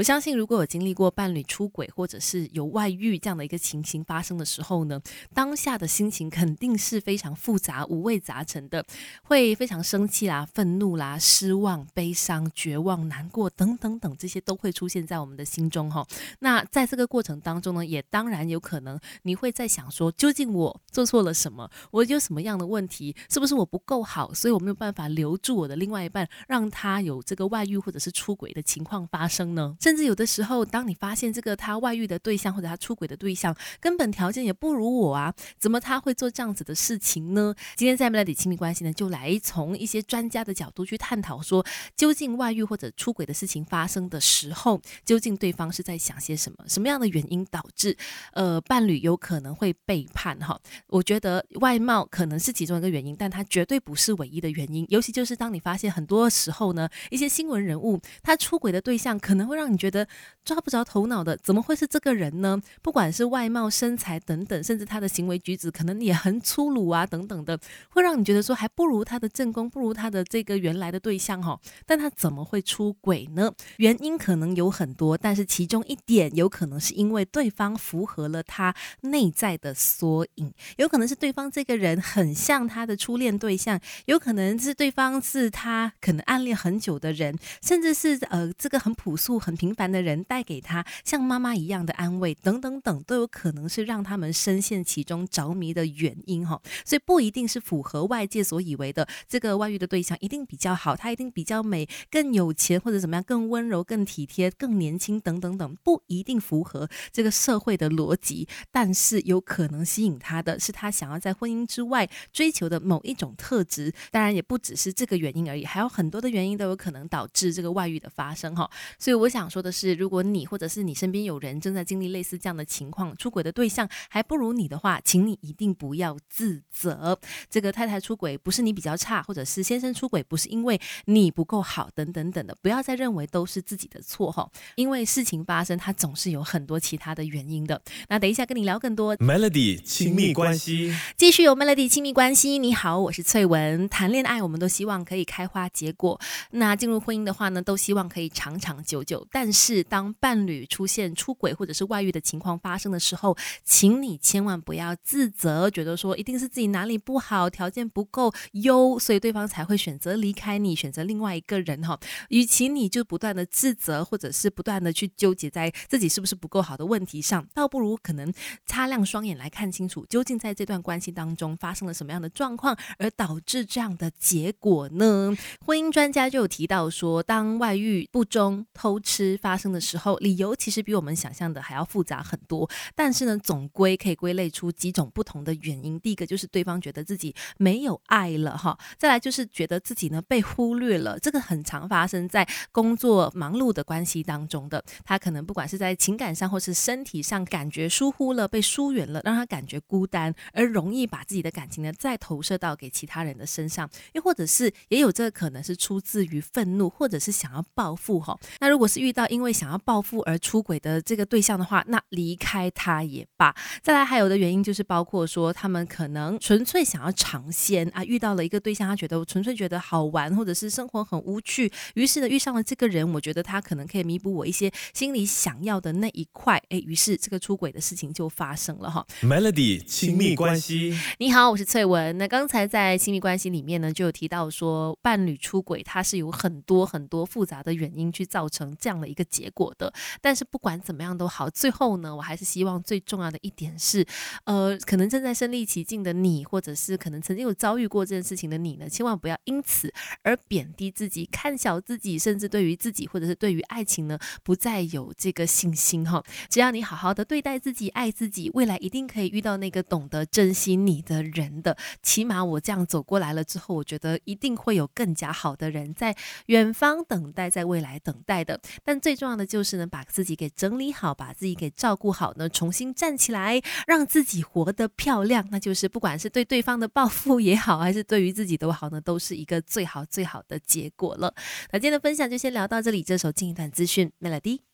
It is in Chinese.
我相信，如果有经历过伴侣出轨或者是有外遇这样的一个情形发生的时候呢，当下的心情肯定是非常复杂、五味杂陈的，会非常生气啦、愤怒啦、失望、悲伤、绝望、难过等等等，这些都会出现在我们的心中哈。那在这个过程当中呢，也当然有可能你会在想说，究竟我做错了什么？我有什么样的问题？是不是我不够好，所以我没有办法留住我的另外一半，让他有这个外遇或者是出轨的情况发生呢？甚至有的时候，当你发现这个他外遇的对象或者他出轨的对象根本条件也不如我啊，怎么他会做这样子的事情呢？今天在《melody 亲密关系》呢，就来从一些专家的角度去探讨说，究竟外遇或者出轨的事情发生的时候，究竟对方是在想些什么？什么样的原因导致呃伴侣有可能会背叛？哈，我觉得外貌可能是其中一个原因，但它绝对不是唯一的原因。尤其就是当你发现很多时候呢，一些新闻人物他出轨的对象可能会让你觉得抓不着头脑的，怎么会是这个人呢？不管是外貌、身材等等，甚至他的行为举止可能也很粗鲁啊，等等的，会让你觉得说还不如他的正宫，不如他的这个原来的对象哈。但他怎么会出轨呢？原因可能有很多，但是其中一点有可能是因为对方符合了他内在的缩影，有可能是对方这个人很像他的初恋对象，有可能是对方是他可能暗恋很久的人，甚至是呃这个很朴素、很平凡的人带给他像妈妈一样的安慰，等等等，都有可能是让他们深陷其中着迷的原因哈。所以不一定是符合外界所以为的这个外遇的对象一定比较好，他一定比较美、更有钱或者怎么样、更温柔、更体贴、更年轻等等等，不一定符合这个社会的逻辑，但是有可能吸引他的是他想要在婚姻之外追求的某一种特质。当然也不只是这个原因而已，还有很多的原因都有可能导致这个外遇的发生哈。所以我想说的是，如果你或者是你身边有人正在经历类似这样的情况，出轨的对象还不如你的话，请你一定不要自责。这个太太出轨不是你比较差，或者是先生出轨不是因为你不够好等等等的，不要再认为都是自己的错哈。因为事情发生，它总是有很多其他的原因的。那等一下跟你聊更多 Melody 亲密关系，继续有 Melody 亲密关系。你好，我是翠文。谈恋爱，我们都希望可以开花结果。那进入婚姻的话呢，都希望可以长长久久。但但是当伴侣出现出轨或者是外遇的情况发生的时候，请你千万不要自责，觉得说一定是自己哪里不好，条件不够优，所以对方才会选择离开你，选择另外一个人哈。与其你就不断的自责，或者是不断的去纠结在自己是不是不够好的问题上，倒不如可能擦亮双眼来看清楚，究竟在这段关系当中发生了什么样的状况，而导致这样的结果呢？婚姻专家就有提到说，当外遇、不忠、偷吃发生的时候，理由其实比我们想象的还要复杂很多。但是呢，总归可以归类出几种不同的原因。第一个就是对方觉得自己没有爱了哈，再来就是觉得自己呢被忽略了，这个很常发生在工作忙碌的关系当中的。他可能不管是在情感上或是身体上，感觉疏忽了、被疏远了，让他感觉孤单，而容易把自己的感情呢再投射到给其他人的身上。又或者是也有这个可能是出自于愤怒，或者是想要报复哈。那如果是遇到因为想要报复而出轨的这个对象的话，那离开他也罢。再来还有的原因就是包括说他们可能纯粹想要尝鲜啊，遇到了一个对象，他觉得纯粹觉得好玩，或者是生活很无趣，于是呢遇上了这个人，我觉得他可能可以弥补我一些心里想要的那一块，哎，于是这个出轨的事情就发生了哈。Melody 亲密关系，你好，我是翠文。那刚才在亲密关系里面呢，就有提到说伴侣出轨，它是有很多很多复杂的原因去造成这样的一个结果的。但是不管怎么样都好，最后呢，我还是希望最重要的一点是，呃，可能正在身历其境的你，或者是可能曾经有遭遇过这件事情的你呢，千万不要因此而贬低自己、看小自己，甚至对于自己或者是对于爱情呢，不再有这个信心哈。只要你好好的对待自己、爱自己，未来一定可以遇到那个懂得珍惜你的人的。起码我这样走过来了之后，我觉得一定会有更加好的人在远方等待，在未来等待的。但但最重要的就是呢，把自己给整理好，把自己给照顾好呢，重新站起来，让自己活得漂亮。那就是不管是对对方的报复也好，还是对于自己都好呢，都是一个最好最好的结果了。那今天的分享就先聊到这里，这首近一段资讯，Melody。